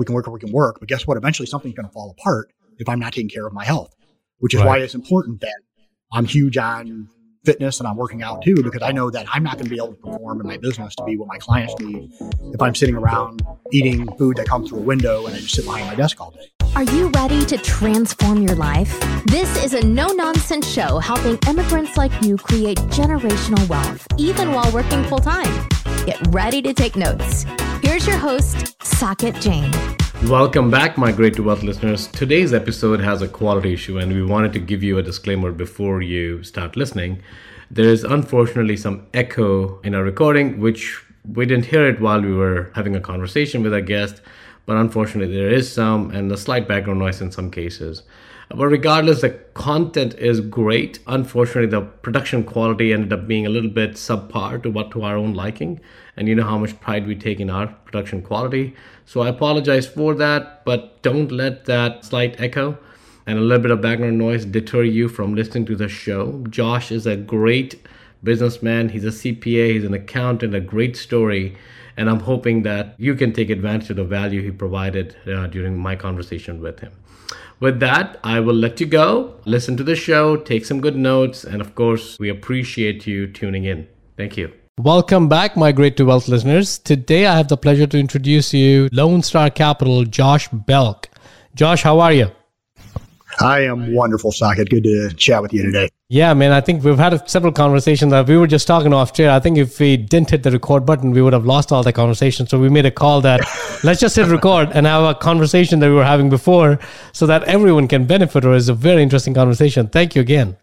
we can work or we can work. But guess what? Eventually something's going to fall apart if I'm not taking care of my health, which is Right. why it's important that I'm huge on fitness and I'm working out too, because I know that I'm not going to be able to perform in my business to be what my clients need if I'm sitting around eating food that comes through a window and I just sit behind my desk all day. Are you ready to transform your life? This is a no nonsense show helping immigrants like you create generational wealth, even while working full time. Get ready to take notes. Here's your host, Saket Jain. Welcome back, my Grit to Wealth listeners. Today's episode has a quality issue, and we wanted to give you a disclaimer before you start listening. There is unfortunately some echo in our recording, which we didn't hear it while we were having a conversation with our guest, but unfortunately, there is some and a slight background noise in some cases. But regardless, the content is great. Unfortunately, the production quality ended up being a little bit subpar to what to our own liking. And you know how much pride we take in our production quality. So I apologize for that, but don't let that slight echo and a little bit of background noise deter you from listening to the show. Josh is a great businessman. He's a CPA, he's an accountant, a great story. And I'm hoping that you can take advantage of the value he provided uh, during my conversation with him. With that, I will let you go. Listen to the show, take some good notes, and of course, we appreciate you tuning in. Thank you. Welcome back, my Grit to Wealth listeners. Today, I have the pleasure to introduce you Lodestar Capital, Josh Belk. Josh, how are you? I am wonderful, Saket. Good to chat with you today. Yeah, man, I think we've had several conversations. that we were just talking off chair. I think if we didn't hit the record button, we would have lost all the conversation. So we made a call that let's just hit record and have a conversation that we were having before so that everyone can benefit or is a very interesting conversation. Thank you again.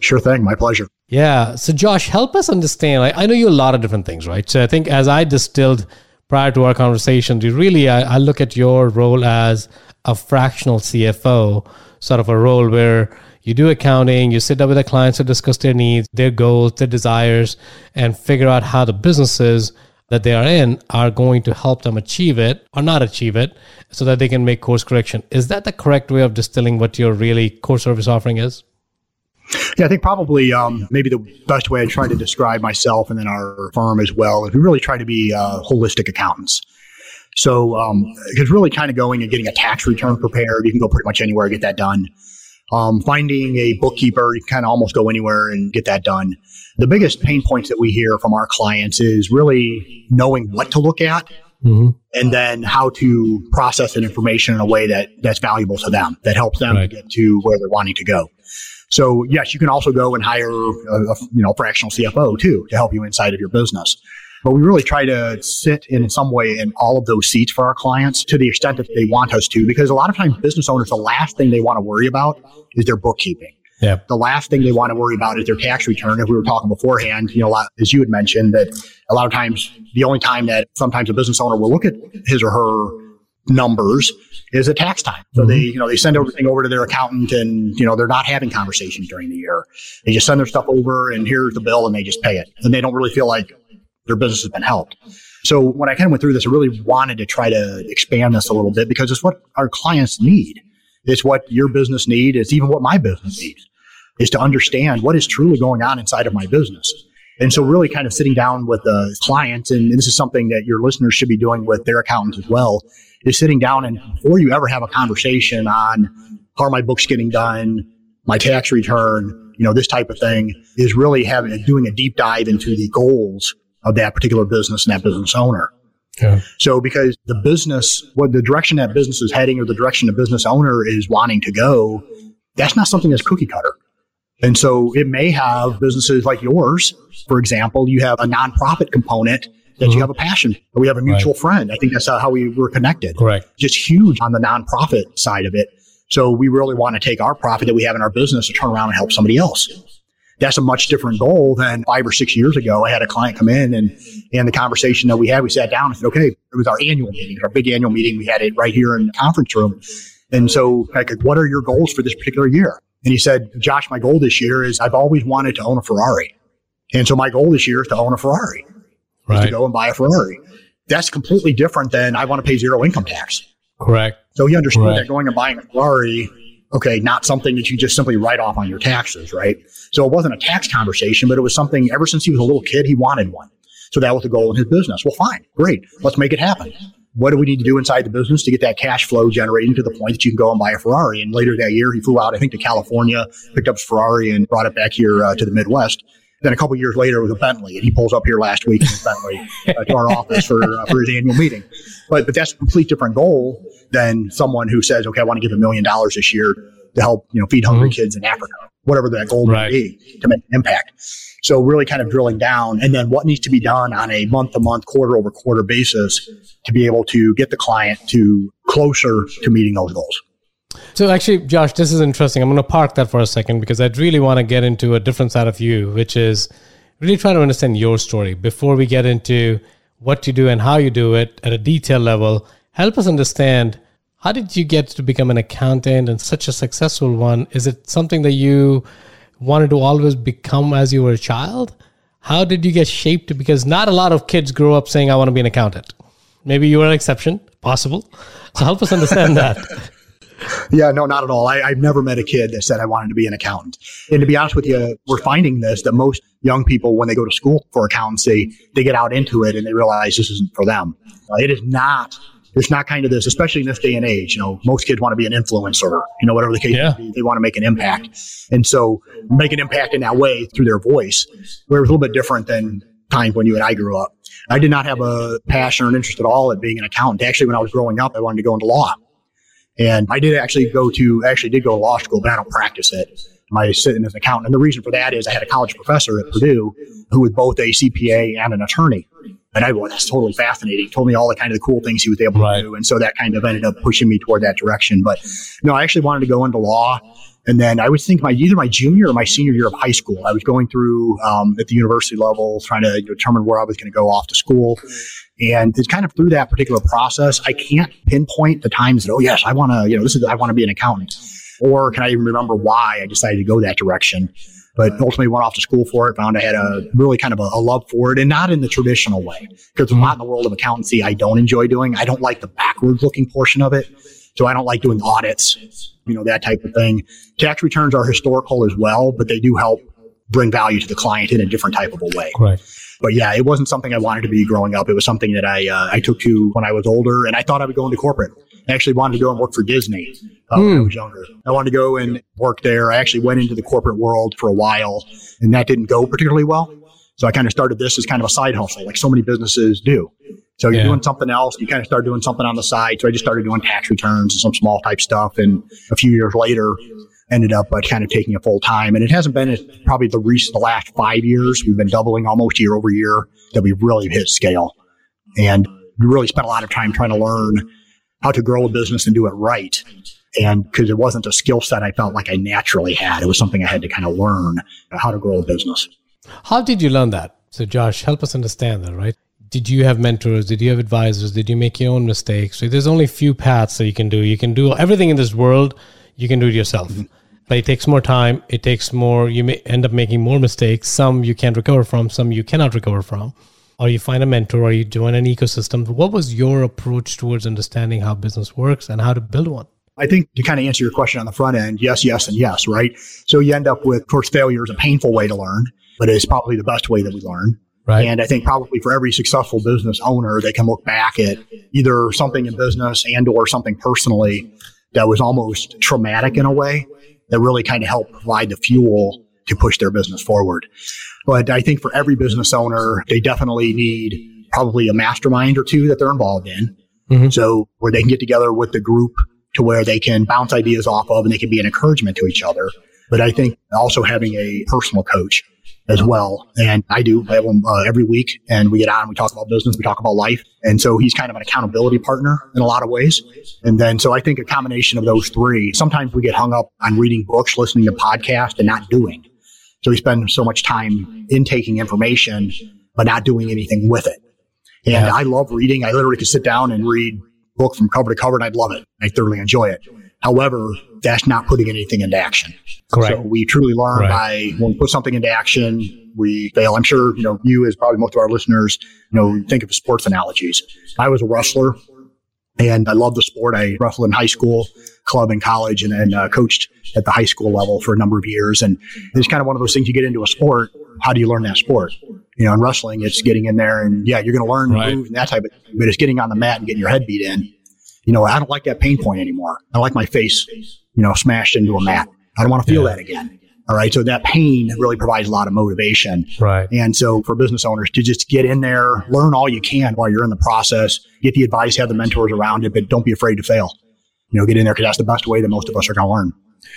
Sure thing. My pleasure. Yeah. So, Josh, help us understand. Like, I know you a lot of different things, right? So, I think as I distilled prior to our conversation, you really, I, I look at your role as a fractional CFO, sort of a role where you do accounting, you sit down with the clients to discuss their needs, their goals, their desires, and figure out how the businesses that they are in are going to help them achieve it or not achieve it so that they can make course correction. Is that the correct way of distilling what your really core service offering is? Yeah, I think probably um, maybe the best way I try to describe myself and then our firm as well is we really try to be uh, holistic accountants. So, um, because really kind of going and getting a tax return prepared, you can go pretty much anywhere get that done. Um, finding a bookkeeper, you can kind of almost go anywhere and get that done. The biggest pain points that we hear from our clients is really knowing what to look at Mm-hmm. and then how to process that information in a way that that's valuable to them, that helps them Right. to get to where they're wanting to go. So yes, you can also go and hire a, a you know fractional CFO too to help you inside of your business. But we really try to sit in some way in all of those seats for our clients to the extent that they want us to, because a lot of times business owners, the last thing they want to worry about is their bookkeeping. Yeah. The last thing they want to worry about is their tax return. If we were talking beforehand, you know, a lot, as you had mentioned, that a lot of times the only time that sometimes a business owner will look at his or her numbers is at tax time. So they, mm-hmm. you know, they send everything over to their accountant and, you know, they're not having conversations during the year. They just send their stuff over and here's the bill and they just pay it. And they don't really feel like their business has been helped. So when I kind of went through this, I really wanted to try to expand this a little bit because it's what our clients need. It's what your business need. It's even what my business needs is to understand what is truly going on inside of my business. And so really kind of sitting down with the clients, and this is something that your listeners should be doing with their accountants as well, is sitting down and before you ever have a conversation on how are my books getting done, my tax return, you know, this type of thing, is really having doing a deep dive into the goals of that particular business and that business owner. Yeah. So because the business, what the direction that business is heading or the direction the business owner is wanting to go, that's not something that's cookie cutter. And so it may have businesses like yours, for example, you have a nonprofit component that you mm-hmm. have a passion. We have a mutual friend. I think that's how we were connected. Correct. Just huge on the nonprofit side of it. So we really want to take our profit that we have in our business to turn around and help somebody else. That's a much different goal than five or six years ago. I had a client come in and, and the conversation that we had, we sat down and said, okay, it was our annual meeting, our big annual meeting. We had it right here in the conference room. And so like, what are your goals for this particular year? And he said, Josh, my goal this year is I've always wanted to own a Ferrari. And so my goal this year is to own a Ferrari, is to go and buy a Ferrari. That's completely different than I want to pay zero income tax. Correct. So he understood Right. that going and buying a Ferrari, okay, not something that you just simply write off on your taxes, right? So it wasn't a tax conversation, but it was something ever since he was a little kid, he wanted one. So that was the goal in his business. Well, fine, great. Let's make it happen. what do we need to do inside the business to get that cash flow generating to the point that you can go and buy a Ferrari? And later that year, he flew out, I think, to California, picked up his Ferrari and brought it back here uh, to the Midwest. Then a couple years later, it was a Bentley, and he pulls up here last week in his Bentley uh, to our office for, uh, for his annual meeting. But, but that's a complete different goal than someone who says, okay, I want to give a million dollars this year to help, you know, feed hungry mm-hmm. kids in Africa, whatever that goal right. may be to make an impact. So really kind of drilling down and then what needs to be done on a month to month, quarter over quarter basis to be able to get the client to closer to meeting those goals. So actually, Josh, this is interesting. I'm going to park that for a second because I'd really want to get into a different side of you, which is really trying to understand your story before we get into what you do and how you do it at a detail level. Help us understand how did you get to become an accountant and such a successful one? Is it something that you wanted to always become as you were a child? How did you get shaped? Because not a lot of kids grow up saying, I want to be an accountant. Maybe you were an exception, possible. So help us understand that. Yeah, no, not at all. I, have never met a kid that said I wanted to be an accountant. And to be honest with you, we're finding this that most young people, when they go to school for accountancy, they get out into it and they realize this isn't for them. Uh, it is not it's not kind of this, especially in this day and age. You know, most kids want to be an influencer, you know, whatever the case yeah. they want to make an impact. And so make an impact in that way through their voice, where it was a little bit different than times when you and I grew up. I did not have a passion or an interest at all at being an accountant. Actually, when I was growing up, I wanted to go into law. And I did actually go to, actually did go to law school, but I don't practice it. I sitting as an accountant. And the reason for that is I had a college professor at Purdue who was both a CPA and an attorney. And I, well, that's totally fascinating. He told me all the kind of the cool things he was able right. to do. And so that kind of ended up pushing me toward that direction. But no, I actually wanted to go into law. And then I would think my either my junior or my senior year of high school, I was going through um, at the university level, trying to determine where I was going to go off to school. And it's kind of through that particular process, I can't pinpoint the times that, oh, yes, I want to, you know, this is, I want to be an accountant. Or can I even remember why I decided to go that direction? but ultimately went off to school for it. Found I had a really kind of a, a love for it, and not in the traditional way. Because a lot in the world of accountancy I don't enjoy doing. I don't like the backwards looking portion of it. So I don't like doing audits, you know, that type of thing. Tax returns are historical as well, but they do help bring value to the client in a different type of a way. Right. But yeah, it wasn't something I wanted to be growing up. It was something that I uh, I took to when I was older, and I thought I would go into corporate. I actually wanted to go and work for Disney uh, when I hmm. was younger. I wanted to go and work there. I actually went into the corporate world for a while, and that didn't go particularly well. So I kind of started this as kind of a side hustle, like so many businesses do. So you're yeah. doing something else, you kind of start doing something on the side. So I just started doing tax returns and some small type stuff. And a few years later, ended up uh, kind of taking it full time. And it hasn't been probably the recent, the last five years. We've been doubling almost year over year that we've really hit scale. And we really spent a lot of time trying to learn how to grow a business and do it right. And because it wasn't a skill set I felt like I naturally had, it was something I had to kind of learn how to grow a business. How did you learn that? So, Josh, help us understand that, right? Did you have mentors? Did you have advisors? Did you make your own mistakes? So there's only a few paths that you can do. You can do everything in this world, you can do it yourself. Mm-hmm. But it takes more time. It takes more, you may end up making more mistakes. Some you can't recover from, some you cannot recover from or you find a mentor or you join an ecosystem. What was your approach towards understanding how business works and how to build one? I think to kind of answer your question on the front end, yes, yes, and yes, right? So you end up with, of course, failure is a painful way to learn, but it's probably the best way that we learn. Right. And I think probably for every successful business owner, they can look back at either something in business and or something personally that was almost traumatic in a way that really kind of helped provide the fuel to push their business forward. But I think for every business owner, they definitely need probably a mastermind or two that they're involved in. Mm-hmm. So where they can get together with the group to where they can bounce ideas off of and they can be an encouragement to each other. But I think also having a personal coach as well. And I do. I have him uh, every week and we get on, we talk about business, we talk about life. And so he's kind of an accountability partner in a lot of ways. And then, so I think a combination of those three, sometimes we get hung up on reading books, listening to podcasts and not doing. So we spend so much time intaking information, but not doing anything with it. And yeah. I love reading. I literally could sit down and read book from cover to cover and I'd love it. I thoroughly enjoy it. However, that's not putting anything into action. Correct. So we truly learn right. by when we put something into action, we fail. I'm sure, you know, you as probably most of our listeners, you know, think of sports analogies. I was a wrestler and I love the sport. I wrestled in high school, club, and college, and, and uh, coached at the high school level for a number of years. And it's kind of one of those things you get into a sport how do you learn that sport? You know, in wrestling, it's getting in there and yeah, you're going to learn Right. moves and that type of thing, but it's getting on the mat and getting your head beat in. You know, I don't like that pain point anymore. I like my face, you know, smashed into a mat. I don't want to feel Yeah. that again. All right. So that pain really provides a lot of motivation. Right. And so for business owners to just get in there, learn all you can while you're in the process, get the advice, have the mentors around it, but don't be afraid to fail. You know, get in there because that's the best way that most of us are going to learn.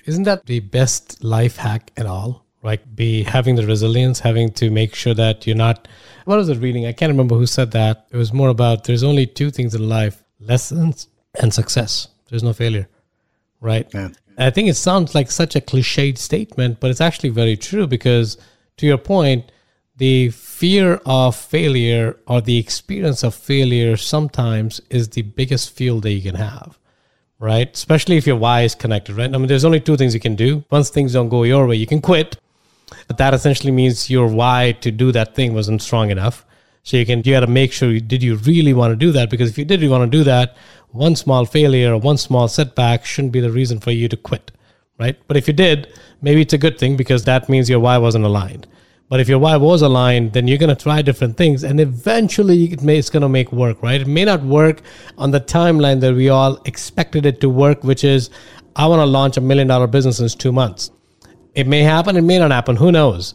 Isn't that the best life hack at all? Like be having the resilience, having to make sure that you're not. What was it reading? I can't remember who said that. It was more about there's only two things in life: lessons and success. There's no failure, right? Yeah. I think it sounds like such a cliched statement, but it's actually very true because, to your point, the fear of failure or the experience of failure sometimes is the biggest fuel that you can have right? Especially if your why is connected, right? I mean, there's only two things you can do. Once things don't go your way, you can quit, but that essentially means your why to do that thing wasn't strong enough. So you can you got to make sure you, did you really want to do that? Because if you did you want to do that, one small failure or one small setback shouldn't be the reason for you to quit, right? But if you did, maybe it's a good thing because that means your why wasn't aligned. But if your why was aligned, then you're going to try different things, and eventually it may, it's going to make work, right? It may not work on the timeline that we all expected it to work, which is I want to launch a million dollar business in two months. It may happen, it may not happen, who knows?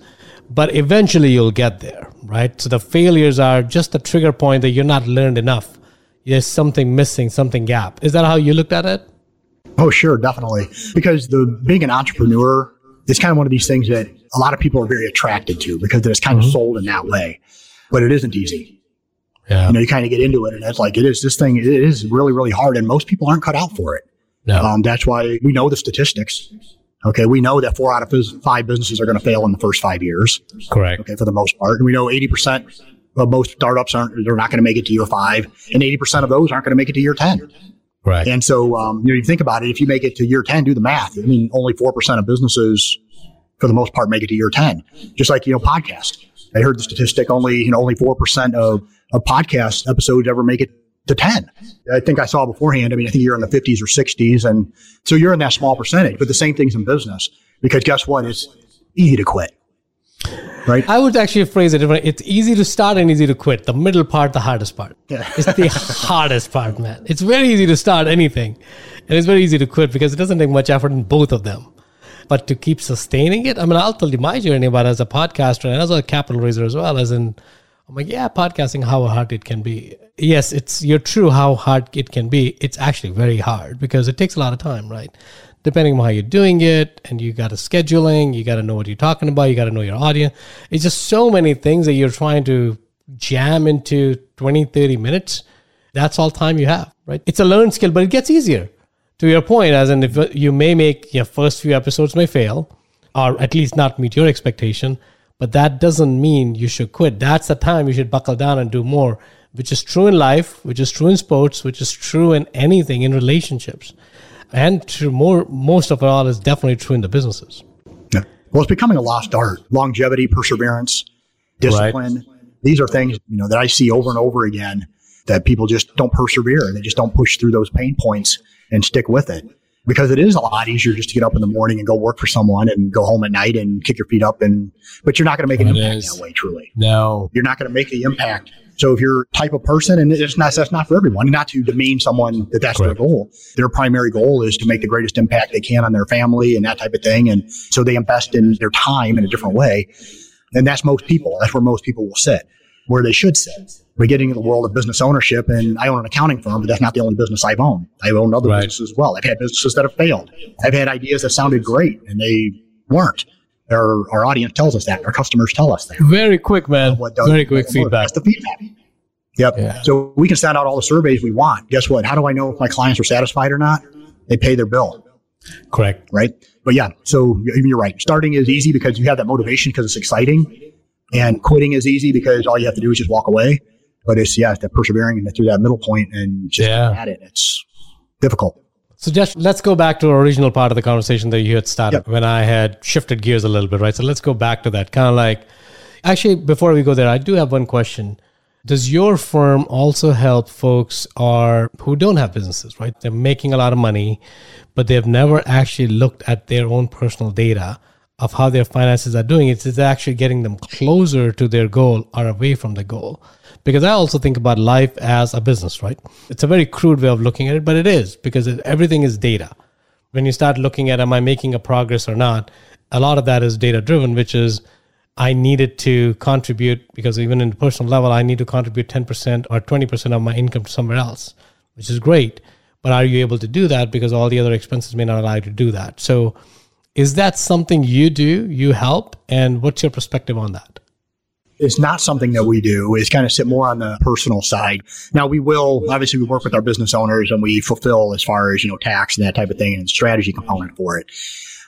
But eventually you'll get there, right? So the failures are just the trigger point that you're not learned enough. There's something missing, something gap. Is that how you looked at it? Oh, sure, definitely. Because the being an entrepreneur is kind of one of these things that a lot of people are very attracted to because it's kind of sold in that way. But it isn't easy. Yeah. You know, you kind of get into it and it's like, it is this thing, it is really, really hard. And most people aren't cut out for it. No. Um, that's why we know the statistics. Okay. We know that four out of five businesses are going to fail in the first five years. Correct. Okay. For the most part. And we know 80% of most startups aren't, they're not going to make it to year five. And 80% of those aren't going to make it to year 10. Right. And so, um, you know, you think about it, if you make it to year 10, do the math. I mean, only 4% of businesses, for the most part, make it to year 10. Just like, you know, podcast. I heard the statistic only, you know, only 4% of, of podcast episodes ever make it to 10. I think I saw beforehand. I mean, I think you're in the 50s or 60s. And so you're in that small percentage, but the same thing's in business because guess what? It's easy to quit. Right? I would actually phrase it different. It's easy to start and easy to quit. The middle part, the hardest part. Yeah. It's the hardest part, man. It's very easy to start anything, and it's very easy to quit because it doesn't take much effort in both of them. But to keep sustaining it, I mean, I'll tell you my journey about as a podcaster and as a capital raiser as well. As in, I'm like, yeah, podcasting, how hard it can be. Yes, it's you're true how hard it can be. It's actually very hard because it takes a lot of time, right? Depending on how you're doing it, and you got to scheduling, you got to know what you're talking about, you got to know your audience. It's just so many things that you're trying to jam into 20, 30 minutes. That's all time you have, right? It's a learned skill, but it gets easier. To your point, as in if you may make your first few episodes may fail, or at least not meet your expectation, but that doesn't mean you should quit. That's the time you should buckle down and do more, which is true in life, which is true in sports, which is true in anything in relationships. And true more most of it all is definitely true in the businesses. Yeah. Well, it's becoming a lost art. Longevity, perseverance, discipline. These are things, you know, that I see over and over again that people just don't persevere. And they just don't push through those pain points and stick with it. Because it is a lot easier just to get up in the morning and go work for someone and go home at night and kick your feet up and but you're not going to make an It impact is. that way truly. No. You're not going to make the impact. So if you're type of person, and it's not that's not for everyone, not to demean someone that that's Correct. their goal. Their primary goal is to make the greatest impact they can on their family and that type of thing, and so they invest in their time in a different way. And that's most people. That's where most people will sit, where they should sit. We get into the world of business ownership, and I own an accounting firm, but that's not the only business I've owned. I've owned other Right. businesses as well. I've had businesses that have failed. I've had ideas that sounded great, and they weren't. Our, our audience tells us that. Our customers tell us that Very quick, man. Very quick feedback. That's the feedback. Yep. Yeah. So we can send out all the surveys we want. Guess what? How do I know if my clients are satisfied or not? They pay their bill, Correct. right? But yeah, so you're right. Starting is easy because you have that motivation because it's exciting, and quitting is easy because all you have to do is just walk away. But it's yeah, it's that persevering and through that middle point and just Yeah. at it. It's difficult. So just let's go back to our original part of the conversation that you had started Yep. when I had shifted gears a little bit, right? So let's go back to that. Kind of like actually before we go there, I do have one question. Does your firm also help folks are who don't have businesses, right? They're making a lot of money, but they've never actually looked at their own personal data of how their finances are doing. It's, it's actually getting them closer to their goal or away from the goal. Because I also think about life as a business, right? It's a very crude way of looking at it, but it is because it, everything is data. When you start looking at, am I making a progress or not? A lot of that is data driven, which is I needed to contribute because even in the personal level, I need to contribute 10% or 20% of my income to somewhere else, which is great. But are you able to do that because all the other expenses may not allow you to do that? So, is that something you do? You help? And what's your perspective on that? It's not something that we do. It's kind of sit more on the personal side. Now we will, obviously we work with our business owners and we fulfill as far as, you know, tax and that type of thing and strategy component for it.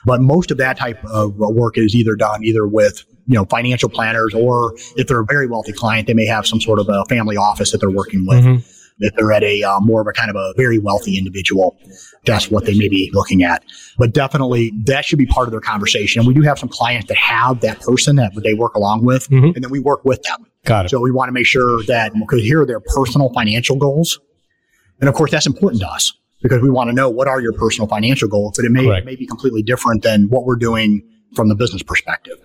But most of that type of work is either done either with you know financial planners or if they're a very wealthy client, they may have some sort of a family office that they're working with. Mm-hmm if they're at a uh, more of a kind of a very wealthy individual, that's what they may be looking at. But definitely that should be part of their conversation. And we do have some clients that have that person that they work along with, mm-hmm. and then we work with them. Got it. So we want to make sure that because here are their personal financial goals. And of course, that's important to us because we want to know what are your personal financial goals, but it may, it may be completely different than what we're doing from the business perspective.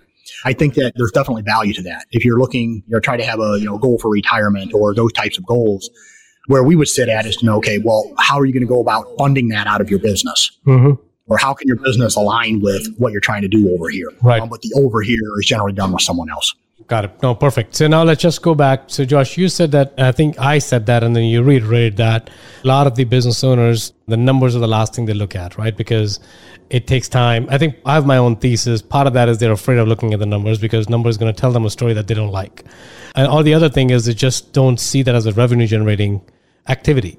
I think that there's definitely value to that. If you're looking, you're trying to have a you know goal for retirement or those types of goals, where we would sit at is to know, okay, well, how are you going to go about funding that out of your business? Mm-hmm. Or how can your business align with what you're trying to do over here? Right. Um, but the over here is generally done with someone else. Got it. No, perfect. So now let's just go back. So, Josh, you said that, I think I said that, and then you reiterated that a lot of the business owners, the numbers are the last thing they look at, right? Because it takes time. I think I have my own thesis. Part of that is they're afraid of looking at the numbers because numbers going to tell them a story that they don't like. And all the other thing is they just don't see that as a revenue generating activity.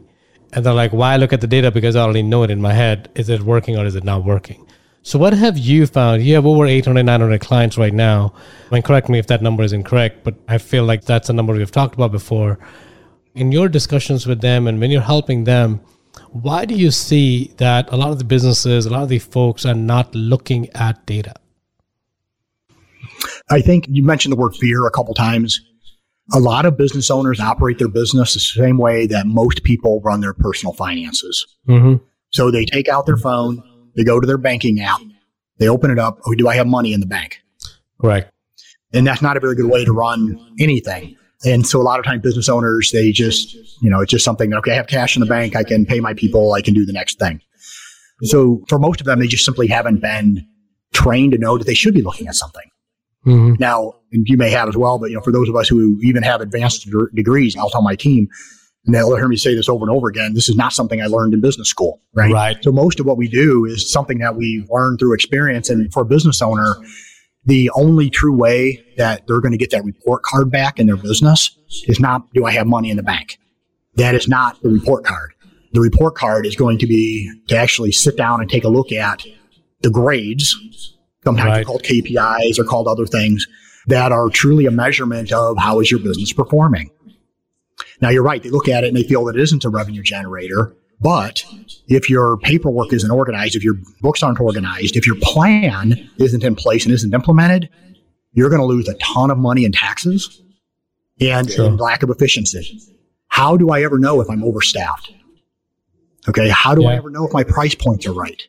And they're like, why look at the data? Because I already know it in my head. Is it working or is it not working? So what have you found? You have over 800, 900 clients right now. I mean, correct me if that number is incorrect, but I feel like that's a number we've talked about before. In your discussions with them and when you're helping them, why do you see that a lot of the businesses, a lot of the folks are not looking at data? I think you mentioned the word fear a couple times. A lot of business owners operate their business the same way that most people run their personal finances. Mm-hmm. So they take out their phone, they go to their banking app, they open it up. Oh, do I have money in the bank? Right. And that's not a very good way to run anything. And so a lot of times business owners, they just, you know, it's just something that, okay, I have cash in the bank. I can pay my people. I can do the next thing. So for most of them, they just simply haven't been trained to know that they should be looking at something. Mm-hmm. Now, and you may have as well, but you know, for those of us who even have advanced de- degrees, I'll tell my team, and they'll hear me say this over and over again. This is not something I learned in business school, right? Right. So most of what we do is something that we learn through experience. And for a business owner, the only true way that they're going to get that report card back in their business is not, do I have money in the bank? That is not the report card. The report card is going to be to actually sit down and take a look at the grades. Sometimes right. called KPIs or called other things that are truly a measurement of how is your business performing. Now you're right. They look at it and they feel that it isn't a revenue generator. But if your paperwork isn't organized, if your books aren't organized, if your plan isn't in place and isn't implemented, you're going to lose a ton of money in taxes and, sure. and lack of efficiency. How do I ever know if I'm overstaffed? Okay. How do yeah. I ever know if my price points are right?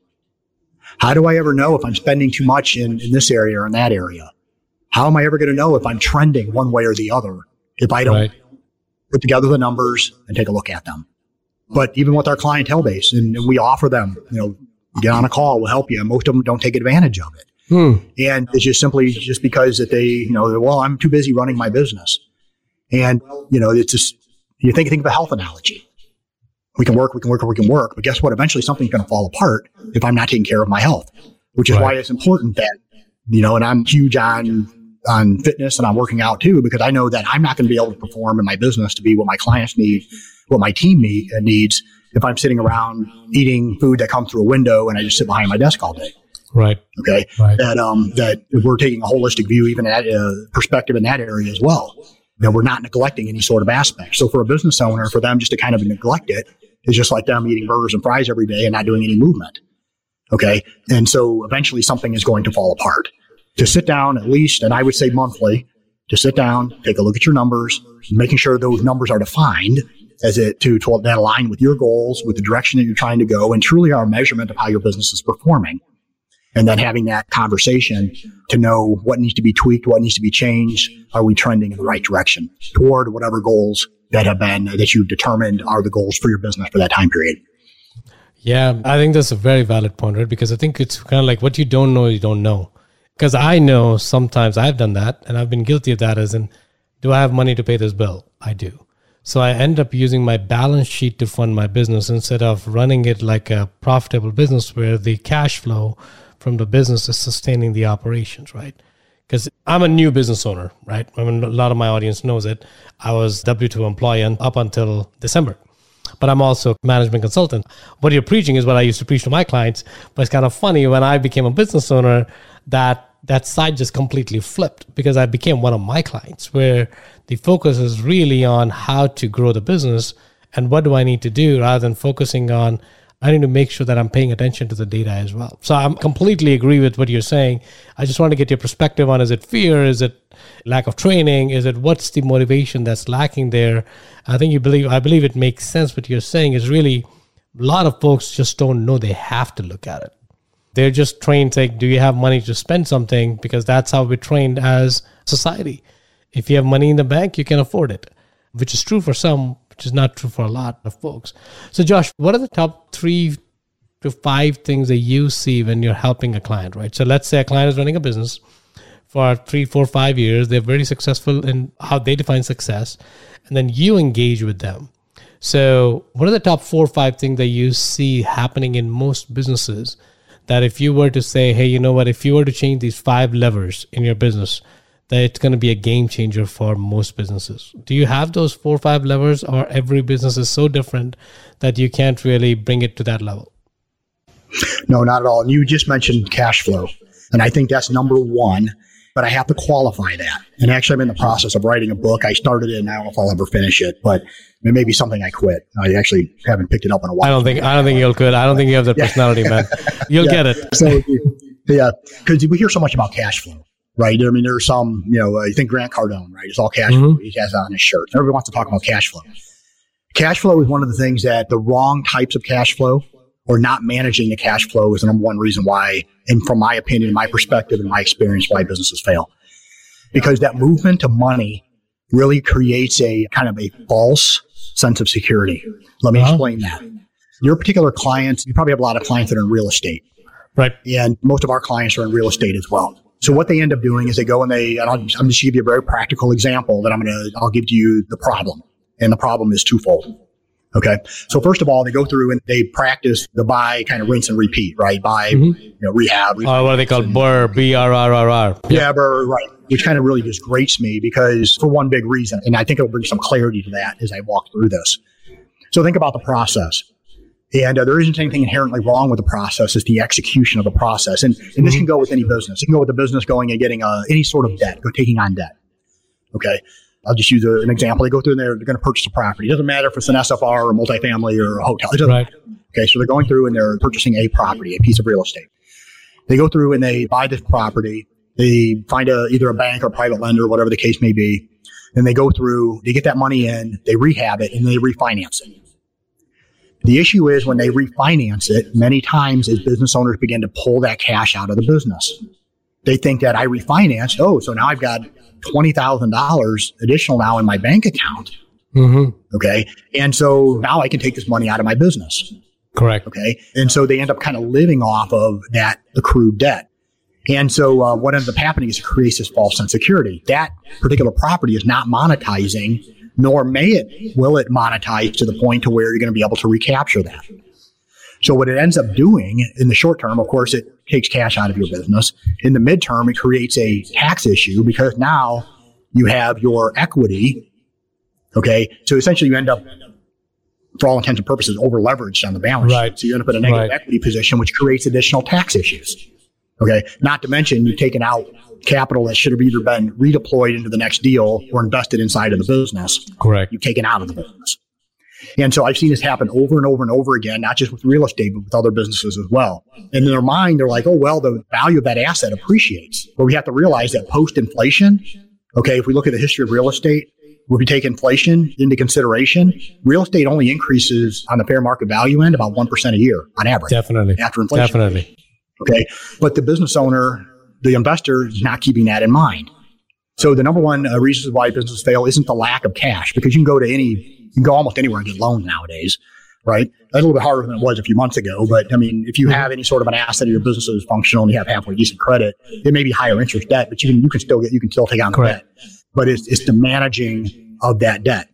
How do I ever know if I'm spending too much in, in this area or in that area? How am I ever going to know if I'm trending one way or the other if I don't right. put together the numbers and take a look at them? But even with our clientele base, and, and we offer them, you know, get on a call, we'll help you. Most of them don't take advantage of it. Hmm. And it's just simply just because that they, you know, well, I'm too busy running my business. And, you know, it's just, you think, think of a health analogy. We can work, we can work, we can work. But guess what? Eventually something's going to fall apart if I'm not taking care of my health, which is right. why it's important that, you know, and I'm huge on, on fitness and I'm working out too, because I know that I'm not going to be able to perform in my business to be what my clients need what my team need, uh, needs if I'm sitting around eating food that comes through a window and I just sit behind my desk all day. Right. Okay. Right. That um that we're taking a holistic view, even at uh, perspective in that area as well. That we're not neglecting any sort of aspect. So for a business owner, for them just to kind of neglect it is just like them eating burgers and fries every day and not doing any movement. Okay. And so eventually something is going to fall apart. To sit down at least, and I would say monthly, to sit down, take a look at your numbers, making sure those numbers are defined as it to, to that align with your goals, with the direction that you're trying to go, and truly are a measurement of how your business is performing. and then having that conversation to know what needs to be tweaked, what needs to be changed. Are we trending in the right direction toward whatever goals that have been that you've determined are the goals for your business for that time period? Yeah, I think that's a very valid point, right? Because I think it's kind of like what you don't know, you don't know. Because I know sometimes I've done that and I've been guilty of that as in, do I have money to pay this bill? I do. So I end up using my balance sheet to fund my business instead of running it like a profitable business where the cash flow from the business is sustaining the operations, right? Because I'm a new business owner, right? I mean, a lot of my audience knows it. I was W 2 employee up until December, but I'm also management consultant. What you're preaching is what I used to preach to my clients, but it's kind of funny when I became a business owner that that side just completely flipped because I became one of my clients where the focus is really on how to grow the business and what do I need to do rather than focusing on I need to make sure that I'm paying attention to the data as well. So I'm completely agree with what you're saying. I just want to get your perspective on is it fear? Is it lack of training? Is it what's the motivation that's lacking there? I think you believe I believe it makes sense what you're saying is really a lot of folks just don't know they have to look at it. They're just trained like, do you have money to spend something? Because that's how we're trained as society. If you have money in the bank, you can afford it, which is true for some, which is not true for a lot of folks. So, Josh, what are the top three to five things that you see when you're helping a client, right? So, let's say a client is running a business for three, four, five years. They're very successful in how they define success, and then you engage with them. So, what are the top four or five things that you see happening in most businesses? That if you were to say, hey, you know what, if you were to change these five levers in your business, that it's going to be a game changer for most businesses. Do you have those four or five levers, or every business is so different that you can't really bring it to that level? No, not at all. And you just mentioned cash flow. And I think that's number one, but I have to qualify that. And actually, I'm in the process of writing a book. I started it and I don't know if I'll ever finish it, but it may be something I quit. I actually haven't picked it up in a while. I don't think, I don't think you'll quit. I don't think you have the personality, man. You'll Yeah. get it. So, yeah, because we hear so much about cash flow, right? I mean, there's some, you know, uh, you think Grant Cardone, right? It's all cash flow. He has on his shirt. Everybody wants to talk about cash flow. Cash flow is one of the things that the wrong types of cash flow or not managing the cash flow is the number one reason why, and from my opinion, my perspective, and my experience, why businesses fail. Because that movement of money really creates a kind of a false sense of security. Let me Uh-huh. explain that. Your particular clients, you probably have a lot of clients that are in real estate Right. and most of our clients are in real estate as well. So what they end up doing is they go and they, and I'll, I'm just going to give you a very practical example that I'm going to, I'll give to you the problem. And the problem is twofold. Okay. So first of all, they go through and they practice the buy, kind of rinse and repeat, right? Buy, mm-hmm. you know, rehab. Or uh, what are they called? BRR, B R R R R. Yeah, but right. Which kind of really just grates me because for one big reason, and I think it'll bring some clarity to that as I walk through this. So think about the process. And uh, there isn't anything inherently wrong with the process. It's the execution of the process. And, and this can go with any business. It can go with the business going and getting uh, any sort of debt, go taking on debt. Okay. I'll just use a, an example. They go through and they're, they're going to purchase a property. It doesn't matter if it's an SFR or a multifamily or a hotel. It doesn't Right. matter. Okay. So they're going through and they're purchasing a property, a piece of real estate. They go through and they buy this property. They find a, either a bank or a private lender, whatever the case may be. Then they go through, they get that money in, they rehab it, and they refinance it. The issue is when they refinance it, many times as business owners begin to pull that cash out of the business. They think that I refinanced, oh, so now I've got $20,000 additional now in my bank account. Mm-hmm. Okay. And so now I can take this money out of my business. Correct. Okay. And so they end up kind of living off of that accrued debt. And so uh, what ends up happening is it creates this false sense of security. That particular property is not monetizing, nor may it, will it monetize to the point to where you're going to be able to recapture that. So what it ends up doing in the short term, of course, it takes cash out of your business. In the midterm, it creates a tax issue because now you have your equity. Okay. So essentially you end up for all intents and purposes, over leveraged on the balance sheet. Right. So you end up in a negative Right. equity position, which creates additional tax issues. Okay. Not to mention you've taken out capital that should have either been redeployed into the next deal or invested inside of the business. Correct. You've taken out of the business. And so I've seen this happen over and over and over again, not just with real estate, but with other businesses as well. And in their mind, they're like, oh, well, the value of that asset appreciates. But we have to realize that post inflation, okay, if we look at the history of real estate, if we take inflation into consideration, real estate only increases on the fair market value end about 1% a year on average Definitely. after inflation. Definitely. Okay. But the business owner, the investor is not keeping that in mind. So the number one uh, reason why businesses fail isn't the lack of cash because you can go to any, you can go almost anywhere and get loans nowadays, right? That's a little bit harder than it was a few months ago. But I mean, if you have any sort of an asset or your business is functional and you have halfway decent credit, it may be higher interest debt, but you can, you can still get, you can still take on the Correct. debt. But it's, it's the managing of that debt.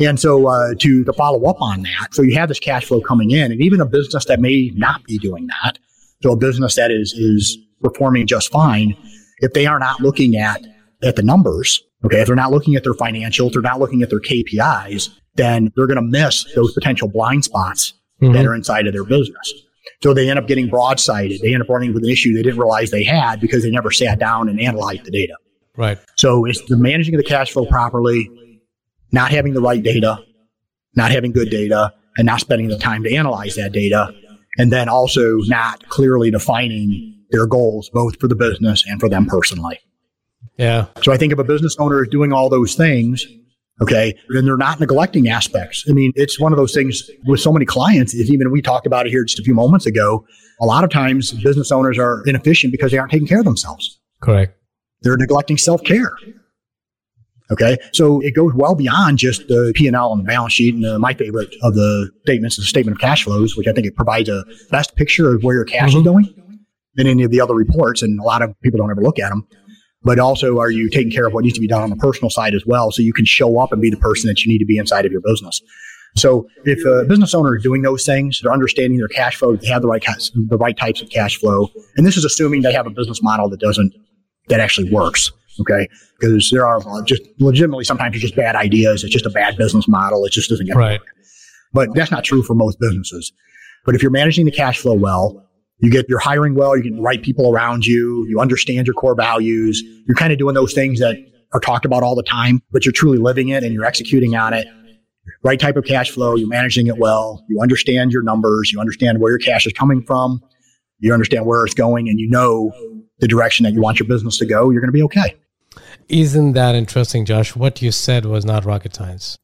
And so uh, to, to follow up on that, so you have this cash flow coming in, and even a business that may not be doing that, so a business that is is performing just fine, if they are not looking at at the numbers, okay, if they're not looking at their financials, they're not looking at their KPIs, then they're going to miss those potential blind spots mm-hmm. that are inside of their business. So they end up getting broadsided. They end up running with an issue they didn't realize they had because they never sat down and analyzed the data. Right. So it's the managing of the cash flow properly, not having the right data, not having good data, and not spending the time to analyze that data, and then also not clearly defining their goals, both for the business and for them personally. Yeah. So I think if a business owner is doing all those things, okay, then they're not neglecting aspects. I mean, it's one of those things with so many clients, is even we talked about it here just a few moments ago. A lot of times business owners are inefficient because they aren't taking care of themselves Correct. they're neglecting self-care. Okay. So it goes well beyond just the P&L on the balance sheet. And uh, my favorite of the statements is the statement of cash flows, which I think it provides a best picture of where your cash is going than any of the other reports. And a lot of people don't ever look at them. But also, are you taking care of what needs to be done on the personal side as well? So you can show up and be the person that you need to be inside of your business. So if a business owner is doing those things, they're understanding their cash flow, they have the right the right types of cash flow, and this is assuming they have a business model that doesn't that actually works. Okay, because there are just legitimately sometimes it's just bad ideas. It's just a bad business model. It just doesn't get Right. but that's not true for most businesses. But if you're managing the cash flow well, you get you're hiring well, you get the right people around you, you understand your core values, you're kind of doing those things that are talked about all the time, but you're truly living it and you're executing on it. Right type of cash flow, you're managing it well, you understand your numbers, you understand where your cash is coming from, you understand where it's going, and you know the direction that you want your business to go, you're going to be okay. Isn't that interesting, Josh? What you said was not rocket science,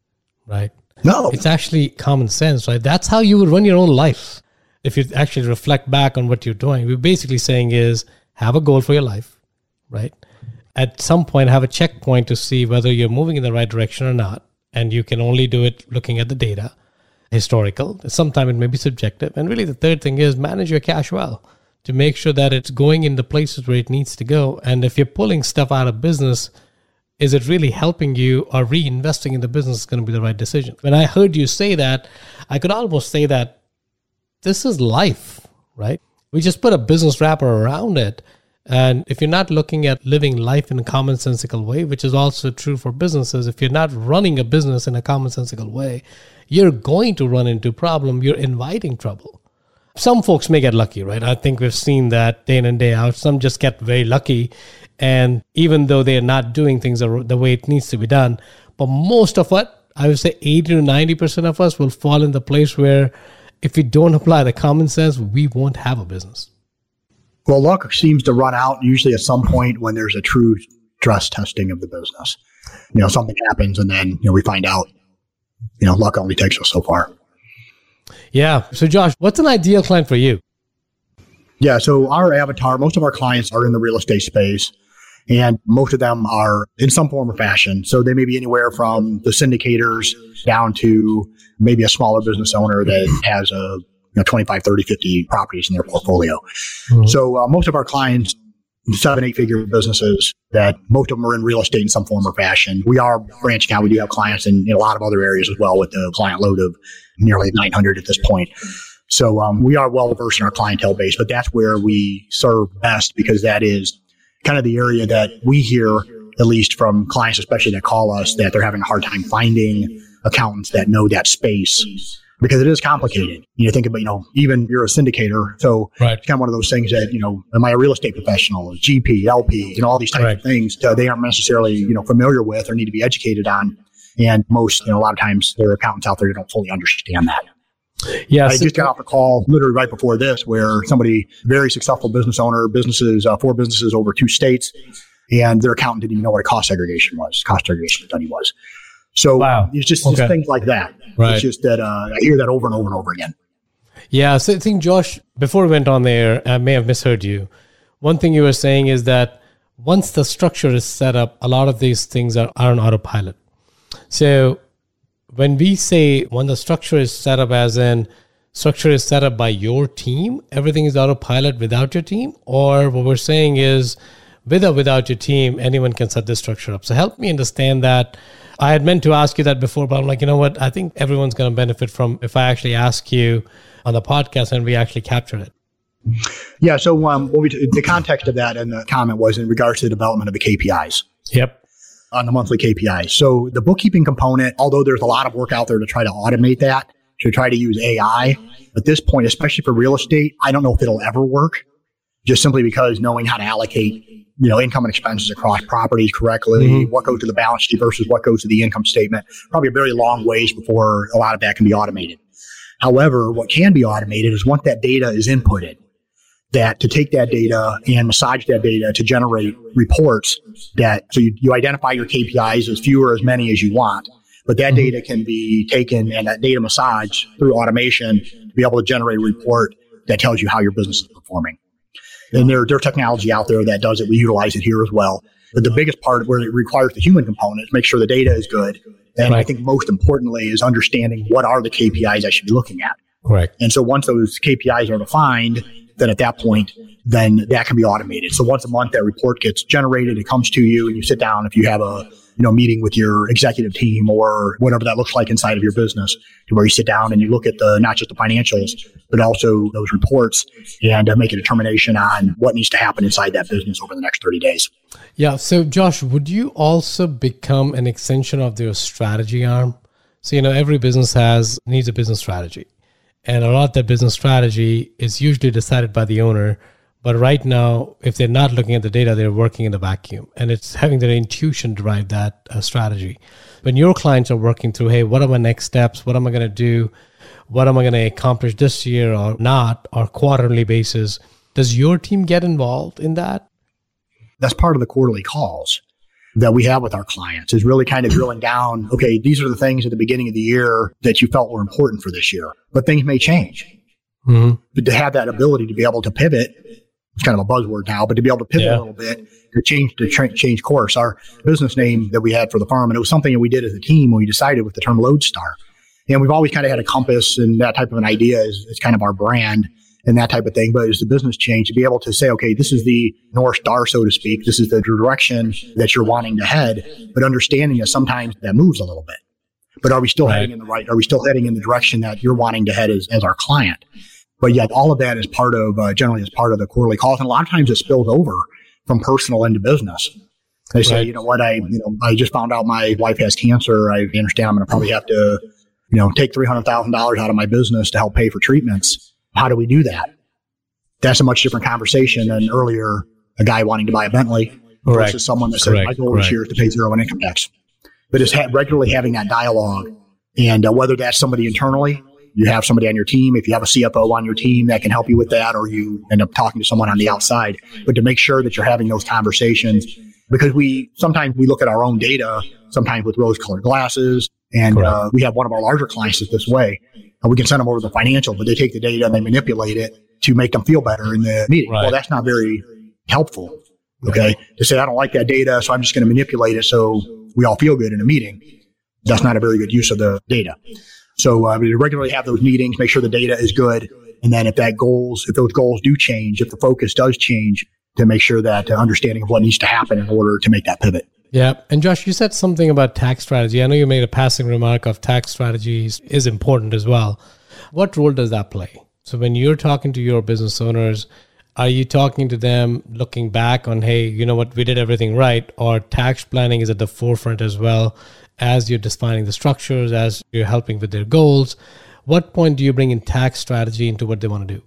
right? No, It's actually common sense, right? That's how you would run your own life. If you actually reflect back on what you're doing, we're basically saying is have a goal for your life, right? At some point, have a checkpoint to see whether you're moving in the right direction or not. And you can only do it looking at the data, historical. Sometimes it may be subjective. And really, the third thing is manage your cash well to make sure that it's going in the places where it needs to go. And if you're pulling stuff out of business, is it really helping you or reinvesting in the business is going to be the right decision? When I heard you say that, I could almost say that this is life, right? We just put a business wrapper around it. And if you're not looking at living life in a commonsensical way, which is also true for businesses, if you're not running a business in a commonsensical way, you're going to run into problem. You're inviting trouble. Some folks may get lucky, right? I think we've seen that day in and day out. Some just get very lucky. And even though they're not doing things the way it needs to be done, but most of what I would say 80 to 90% of us will fall in the place where if we don't apply the common sense, we won't have a business. Well, luck seems to run out usually at some point when there's a true stress testing of the business. You know, something happens and then, you know, we find out, you know, luck only takes us so far. Yeah. So, Josh, what's an ideal client for you? Yeah. So our avatar, most of our clients are in the real estate space and most of them are in some form or fashion. So they may be anywhere from the syndicators down to maybe a smaller business owner that has a you know, 25, 30, 50 properties in their portfolio. So uh, most of our clients, seven, eight figure businesses that most of them are in real estate in some form or fashion. We are branching out. We do have clients in, in a lot of other areas as well with the client load of nearly 900 at this point. So um, we are well versed in our clientele base, but that's where we serve best because that is kind of the area that we hear, at least from clients, especially that call us, that they're having a hard time finding accountants that know that space because it is complicated. You know, think about, you know, even you're a syndicator. So Right. it's kind of one of those things that, you know, am I a real estate professional, a GP, LP, you know, all these types Right. of things uh, they aren't necessarily, you know, familiar with or need to be educated on. And most, you know, a lot of times there are accountants out there who don't fully understand that. Yeah. I just got off a call literally right before this where somebody, very successful business owner, businesses, uh, four businesses over two states, and their accountant didn't even know what a cost segregation was, cost segregation study was. So Wow. it's just, just things like that. Right. It's just that uh, I hear that over and over and over again. Yeah. So I think, Josh, before we went on there, I may have misheard you. One thing you were saying is that once the structure is set up, a lot of these things are, are on autopilot. So when we say when the structure is set up, as in structure is set up by your team, everything is autopilot without your team, or what we're saying is with or without your team, anyone can set this structure up. So help me understand that. I had meant to ask you that before, but I'm like, you know what? I think everyone's going to benefit from if I actually ask you on the podcast and we actually capture it. Yeah. So um, we, the context of that and the comment was in regards to the development of the KPIs. Yep. On the monthly KPIs. So the bookkeeping component, although there's a lot of work out there to try to automate that, to try to use AI, at this point, especially for real estate, I don't know if it'll ever work. Just simply because knowing how to allocate, you know, income and expenses across properties correctly, mm-hmm. what goes to the balance sheet versus what goes to the income statement, probably a very long ways before a lot of that can be automated. However, what can be automated is once that data is inputted, that to take that data and massage that data to generate reports that so you, you identify your KPIs as few or as many as you want. But that mm-hmm. data can be taken and that data massage through automation to be able to generate a report that tells you how your business is performing. And there, there's technology out there that does it. We utilize it here as well. But the biggest part where it requires the human component is make sure the data is good. And right. I think most importantly is understanding what are the KPIs I should be looking at. Right. And so once those KPIs are defined, then at that point, then that can be automated. So once a month, that report gets generated, it comes to you, and you sit down. If you have a you know meeting with your executive team or whatever that looks like inside of your business, to where you sit down and you look at the not just the financials, but also those reports, and uh, make a determination on what needs to happen inside that business over the next thirty days. Yeah. So Josh, would you also become an extension of their strategy arm? So you know every business has needs a business strategy and a lot of that business strategy is usually decided by the owner. But right now, if they're not looking at the data, they're working in the vacuum and it's having their intuition drive that uh, strategy. When your clients are working through, hey, what are my next steps? What am I going to do? What am I going to accomplish this year or not, or quarterly basis? Does your team get involved in that? That's part of the quarterly calls that we have with our clients is really kind of drilling down. Okay, these are the things at the beginning of the year that you felt were important for this year, but things may change. Mm-hmm. But to have that ability to be able to pivot, it's kind of a buzzword now, but to be able to pivot yeah. a little bit to change to tra- change course. Our business name that we had for the firm, and it was something that we did as a team when we decided with the term Lodestar. And we've always kind of had a compass and that type of an idea is, is kind of our brand and that type of thing. But as the business change, to be able to say, okay, this is the North Star, so to speak. This is the direction that you're wanting to head, but understanding that sometimes that moves a little bit. But are we still right. heading in the right? Are we still heading in the direction that you're wanting to head as, as our client? But yet, all of that is part of uh, generally is part of the quarterly calls, and a lot of times it spills over from personal into business. They say, you know what, I you know I just found out my wife has cancer. I understand I'm going to probably have to you know take three hundred thousand dollars out of my business to help pay for treatments how do we do that? That's a much different conversation than earlier a guy wanting to buy a Bentley Correct. versus someone that says, my goal this year is to pay zero in income tax. But it's ha- regularly having that dialogue. And uh, whether that's somebody internally, you have somebody on your team, if you have a CFO on your team that can help you with that, or you end up talking to someone on the outside, but to make sure that you're having those conversations because we sometimes we look at our own data, sometimes with rose colored glasses. And uh, we have one of our larger clients that's this way and we can send them over the financial, but they take the data and they manipulate it to make them feel better in the meeting. Right. Well, that's not very helpful. Okay. To say, I don't like that data, so I'm just going to manipulate it so we all feel good in a meeting. That's not a very good use of the data. So uh, we regularly have those meetings, make sure the data is good. And then if that goals, if those goals do change, if the focus does change, to make sure that uh, understanding of what needs to happen in order to make that pivot. Yeah. And Josh, you said something about tax strategy. I know you made a passing remark of tax strategies is important as well. What role does that play? So when you're talking to your business owners, are you talking to them looking back on, hey, you know what, we did everything right, or tax planning is at the forefront as well as you're defining the structures, as you're helping with their goals? What point do you bring in tax strategy into what they want to do?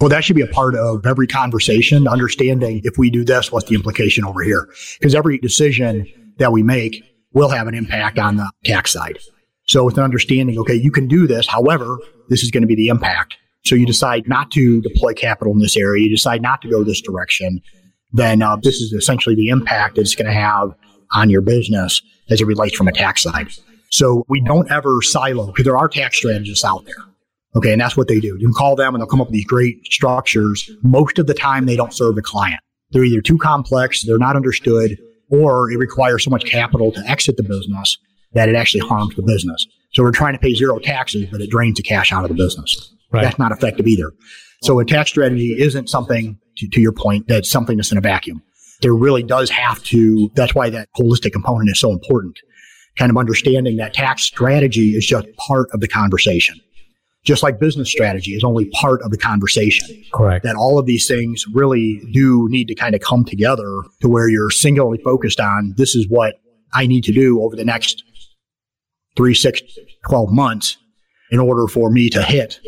Well, that should be a part of every conversation, understanding if we do this, what's the implication over here? Because every decision that we make will have an impact on the tax side. So with an understanding, okay, you can do this. However, this is going to be the impact. So you decide not to deploy capital in this area. You decide not to go this direction. Then uh, this is essentially the impact that it's going to have on your business as it relates from a tax side. So we don't ever silo because there are tax strategists out there. Okay. And that's what they do. You can call them and they'll come up with these great structures. Most of the time, they don't serve the client. They're either too complex, they're not understood, or it requires so much capital to exit the business that it actually harms the business. So we're trying to pay zero taxes, but it drains the cash out of the business. Right. That's not effective either. So a tax strategy isn't something, to, to your point, that's something that's in a vacuum. There really does have to, that's why that holistic component is so important. Kind of understanding that tax strategy is just part of the conversation. Just like business strategy is only part of the conversation Correct. that all of these things really do need to kind of come together to where you're singularly focused on this is what I need to do over the next three, six, 12 months in order for me to hit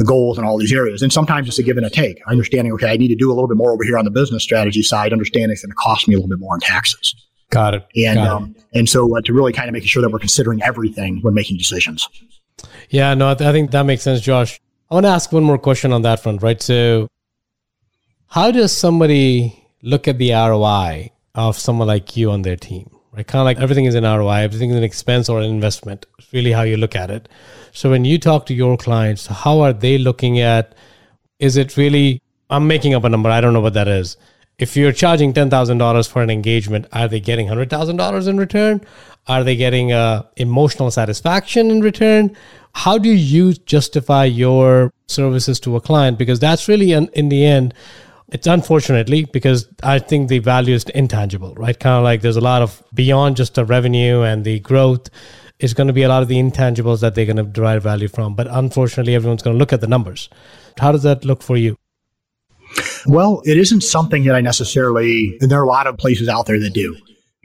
the goals in all these areas. And sometimes it's a give and a take. Understanding, okay, I need to do a little bit more over here on the business strategy side, understanding it's going to cost me a little bit more in taxes. Got it. And, Got it. um, and so uh, to really kind of making sure that we're considering everything when making decisions. Yeah, no, I, th- I think that makes sense, Josh. I want to ask one more question on that front, right? So, how does somebody look at the ROI of someone like you on their team? Right, kind of like everything is an ROI, everything is an expense or an investment. It's really how you look at it. So, when you talk to your clients, how are they looking at? Is it really? I'm making up a number. I don't know what that is. If you're charging ten thousand dollars for an engagement, are they getting hundred thousand dollars in return? Are they getting uh, emotional satisfaction in return? How do you justify your services to a client? Because that's really, in, in the end, it's unfortunately because I think the value is intangible, right? Kind of like there's a lot of beyond just the revenue and the growth. It's going to be a lot of the intangibles that they're going to derive value from. But unfortunately, everyone's going to look at the numbers. How does that look for you? Well, it isn't something that I necessarily, and there are a lot of places out there that do.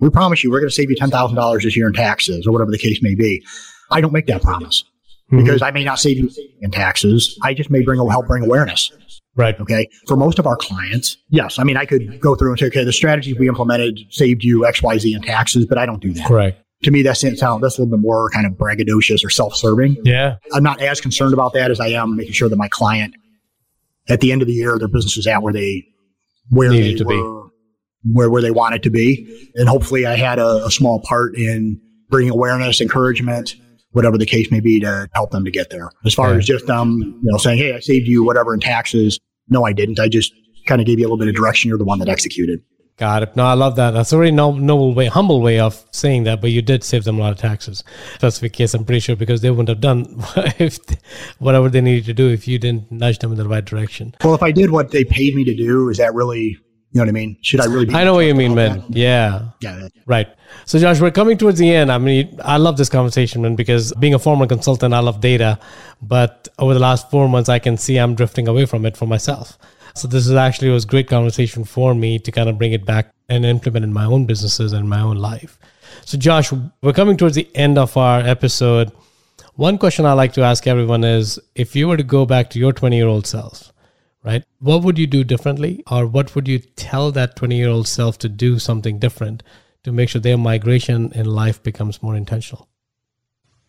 We promise you we're going to save you $10,000 this year in taxes or whatever the case may be. I don't make that promise mm-hmm. because I may not save you in taxes. I just may bring help bring awareness. Right. Okay. For most of our clients, yes. I mean, I could go through and say, okay, the strategies we implemented saved you X, Y, Z in taxes, but I don't do that. Correct. To me, that that's, that's a little bit more kind of braggadocious or self-serving. Yeah. I'm not as concerned about that as I am making sure that my client, at the end of the year, their business is at where they where Need it they to be. were, where where they want it to be, and hopefully, I had a, a small part in bringing awareness, encouragement, whatever the case may be, to help them to get there. As far Yeah. as just um, you know, saying, "Hey, I saved you whatever in taxes," no, I didn't. I just kind of gave you a little bit of direction. You're the one that executed. Got it. No, I love that. That's a very no- noble way, humble way of saying that. But you did save them a lot of taxes. If that's the case, I'm pretty sure because they wouldn't have done if whatever they needed to do if you didn't nudge them in the right direction. Well, if I did what they paid me to do, is that really, you know what I mean? Should I really be? I know what you mean, man. Yeah. Yeah. Right. So, Josh, we're coming towards the end. I mean, I love this conversation, man, because being a former consultant, I love data. But over the last four months, I can see I'm drifting away from it for myself. So, this is actually was great conversation for me to kind of bring it back and implement in my own businesses and my own life. So, Josh, we're coming towards the end of our episode. One question I like to ask everyone is if you were to go back to your 20 year old self, right? What would you do differently? Or what would you tell that 20 year old self to do something different to make sure their migration in life becomes more intentional?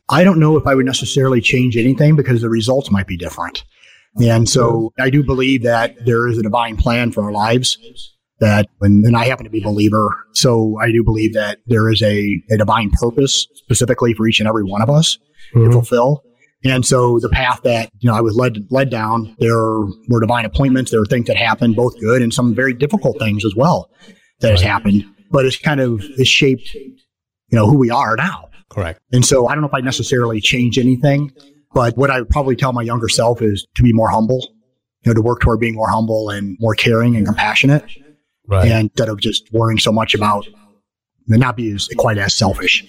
I don't know if I would necessarily change anything because the results might be different. And so I do believe that there is a divine plan for our lives that, and, and I happen to be a believer. So I do believe that there is a, a divine purpose specifically for each and every one of us to mm-hmm. fulfill. And so the path that, you know, I was led, led down, there were divine appointments. There were things that happened, both good and some very difficult things as well that has happened, but it's kind of, it's shaped, you know, who we are now. Correct. And so I don't know if I necessarily change anything, but what I would probably tell my younger self is to be more humble, you know, to work toward being more humble and more caring and compassionate, Right. and instead of just worrying so much about and not be as, quite as selfish.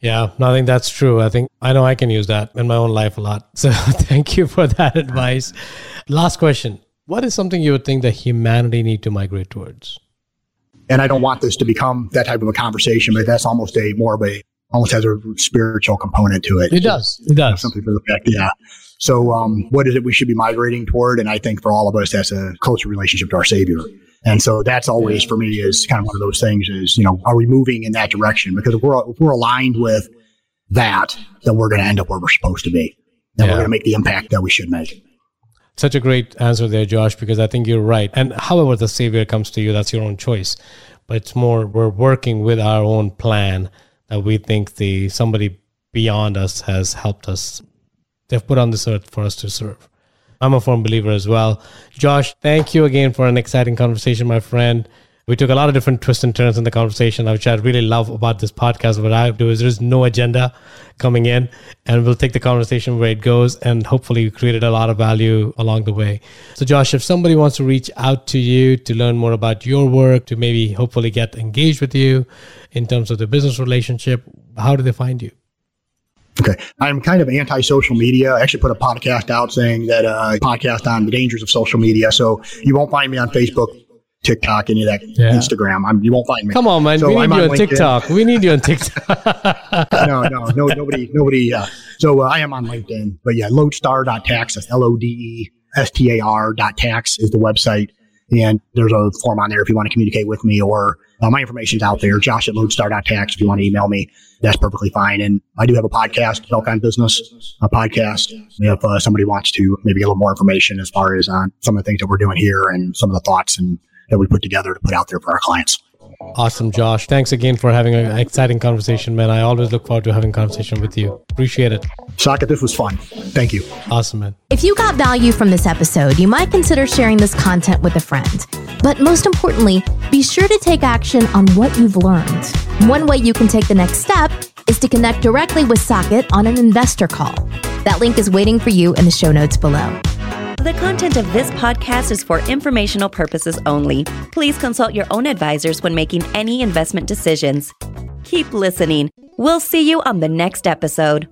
Yeah, no, I think that's true. I think I know I can use that in my own life a lot. So thank you for that advice. Last question. What is something you would think that humanity need to migrate towards? And I don't want this to become that type of a conversation, but that's almost a more of a almost has a spiritual component to it. It does. It does. Something for the fact, yeah. So, um, what is it we should be migrating toward? And I think for all of us, that's a closer relationship to our Savior. And so that's always for me is kind of one of those things is, you know, are we moving in that direction? Because if we're, if we're aligned with that, then we're going to end up where we're supposed to be. And Yeah. we're going to make the impact that we should make. Such a great answer there, Josh, because I think you're right. And however the Savior comes to you, that's your own choice. But it's more we're working with our own plan that we think the somebody beyond us has helped us they've put on this earth for us to serve. I'm a firm believer as well. Josh, thank you again for an exciting conversation, my friend. We took a lot of different twists and turns in the conversation, which I really love about this podcast. What I do is there's no agenda coming in, and we'll take the conversation where it goes, and hopefully, we created a lot of value along the way. So, Josh, if somebody wants to reach out to you to learn more about your work, to maybe hopefully get engaged with you in terms of the business relationship, how do they find you? Okay. I'm kind of anti social media. I actually put a podcast out saying that uh, podcast on the dangers of social media. So you won't find me on Facebook, TikTok, any of that yeah. Instagram. I'm, you won't find me. Come on, man. So we need I'm you on, on TikTok. We need you on TikTok. no, no, no, nobody, nobody. Uh, so uh, I am on LinkedIn, but yeah, lodestar.tax. That's L O D E S T A R dot tax is the website. And there's a form on there if you want to communicate with me or uh, my information's out there. Josh at lodestar.tax if you want to email me that's perfectly fine. And I do have a podcast, Belk on Business, a podcast. If uh, somebody wants to maybe get a little more information as far as on some of the things that we're doing here and some of the thoughts and that we put together to put out there for our clients. Awesome, Josh. Thanks again for having an exciting conversation, man. I always look forward to having a conversation with you. Appreciate it. Saket, this was fun. Thank you. Awesome, man. If you got value from this episode, you might consider sharing this content with a friend. But most importantly, be sure to take action on what you've learned. One way you can take the next step is to connect directly with Saket on an investor call. That link is waiting for you in the show notes below. The content of this podcast is for informational purposes only. Please consult your own advisors when making any investment decisions. Keep listening. We'll see you on the next episode.